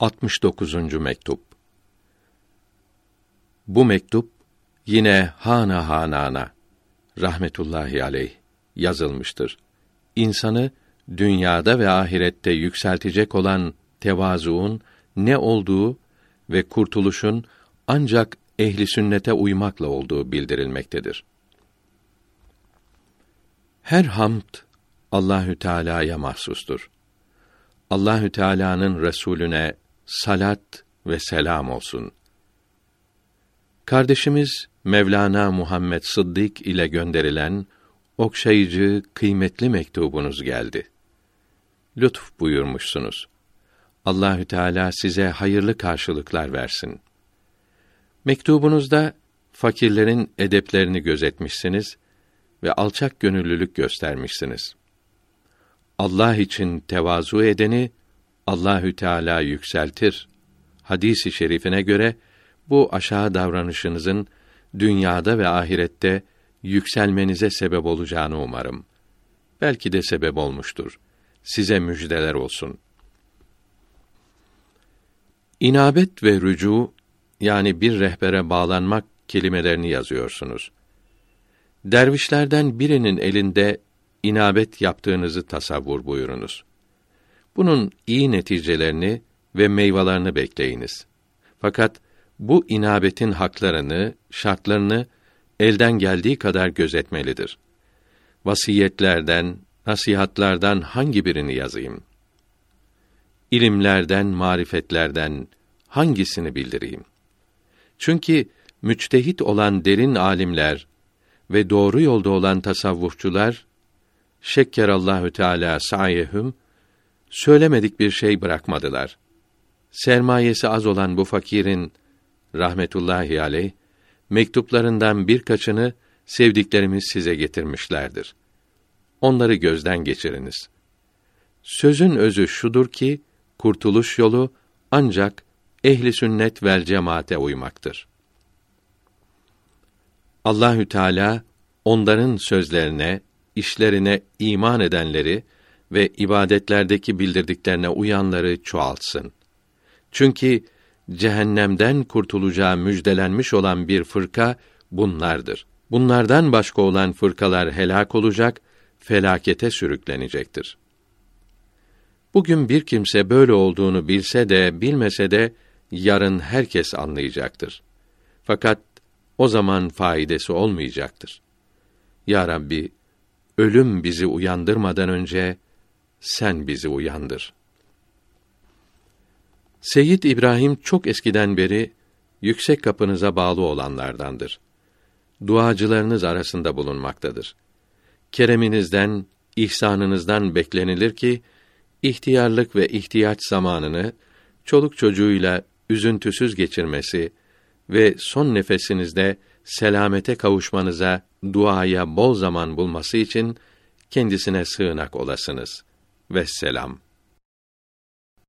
69. mektup. Bu mektup yine Hana Hanana rahmetullahi aleyh yazılmıştır. İnsanı dünyada ve ahirette yükseltecek olan tevazuun ne olduğu ve kurtuluşun ancak ehli sünnete uymakla olduğu bildirilmektedir. Her hamd Allahü Teala'ya mahsustur. Allahü Teala'nın Resulüne salat ve selam olsun. Kardeşimiz Mevlana Muhammed Sıddık ile gönderilen okşayıcı, kıymetli mektubunuz geldi. Lütf buyurmuşsunuz. Allahü Teala size hayırlı karşılıklar versin. Mektubunuzda fakirlerin edeplerini gözetmişsiniz ve alçak gönüllülük göstermişsiniz. Allah için tevazu edeni Allahü Teala yükseltir. Hadisi şerifine göre bu aşağı davranışınızın dünyada ve ahirette yükselmenize sebep olacağını umarım. Belki de sebep olmuştur. Size müjdeler olsun. İnabet ve rücu yani bir rehbere bağlanmak kelimelerini yazıyorsunuz. Dervişlerden birinin elinde inabet yaptığınızı tasavvur buyurunuz. Bunun iyi neticelerini ve meyvelerini bekleyiniz. Fakat bu inabetin haklarını, şartlarını elden geldiği kadar gözetmelidir. Vasiyetlerden, nasihatlardan hangi birini yazayım? İlimlerden, marifetlerden hangisini bildireyim? Çünkü müçtehit olan derin alimler ve doğru yolda olan tasavvufçular Allahü Teala sayehum söylemedik bir şey bırakmadılar. Sermayesi az olan bu fakirin rahmetullahi aleyh mektuplarından birkaçını sevdiklerimiz size getirmişlerdir. Onları gözden geçiriniz. Sözün özü şudur ki kurtuluş yolu ancak ehli sünnet vel cemaate uymaktır. Allahü Teala onların sözlerine, işlerine iman edenleri ve ibadetlerdeki bildirdiklerine uyanları çoğaltsın. Çünkü cehennemden kurtulacağı müjdelenmiş olan bir fırka bunlardır. Bunlardan başka olan fırkalar helak olacak, felakete sürüklenecektir. Bugün bir kimse böyle olduğunu bilse de bilmese de yarın herkes anlayacaktır. Fakat o zaman faidesi olmayacaktır. Ya Rabbi, ölüm bizi uyandırmadan önce sen bizi uyandır. Seyyid İbrahim çok eskiden beri yüksek kapınıza bağlı olanlardandır. Duacılarınız arasında bulunmaktadır. Kereminizden, ihsanınızdan beklenilir ki ihtiyarlık ve ihtiyaç zamanını çoluk çocuğuyla üzüntüsüz geçirmesi ve son nefesinizde selamete kavuşmanıza duaya bol zaman bulması için kendisine sığınak olasınız. Vesselam.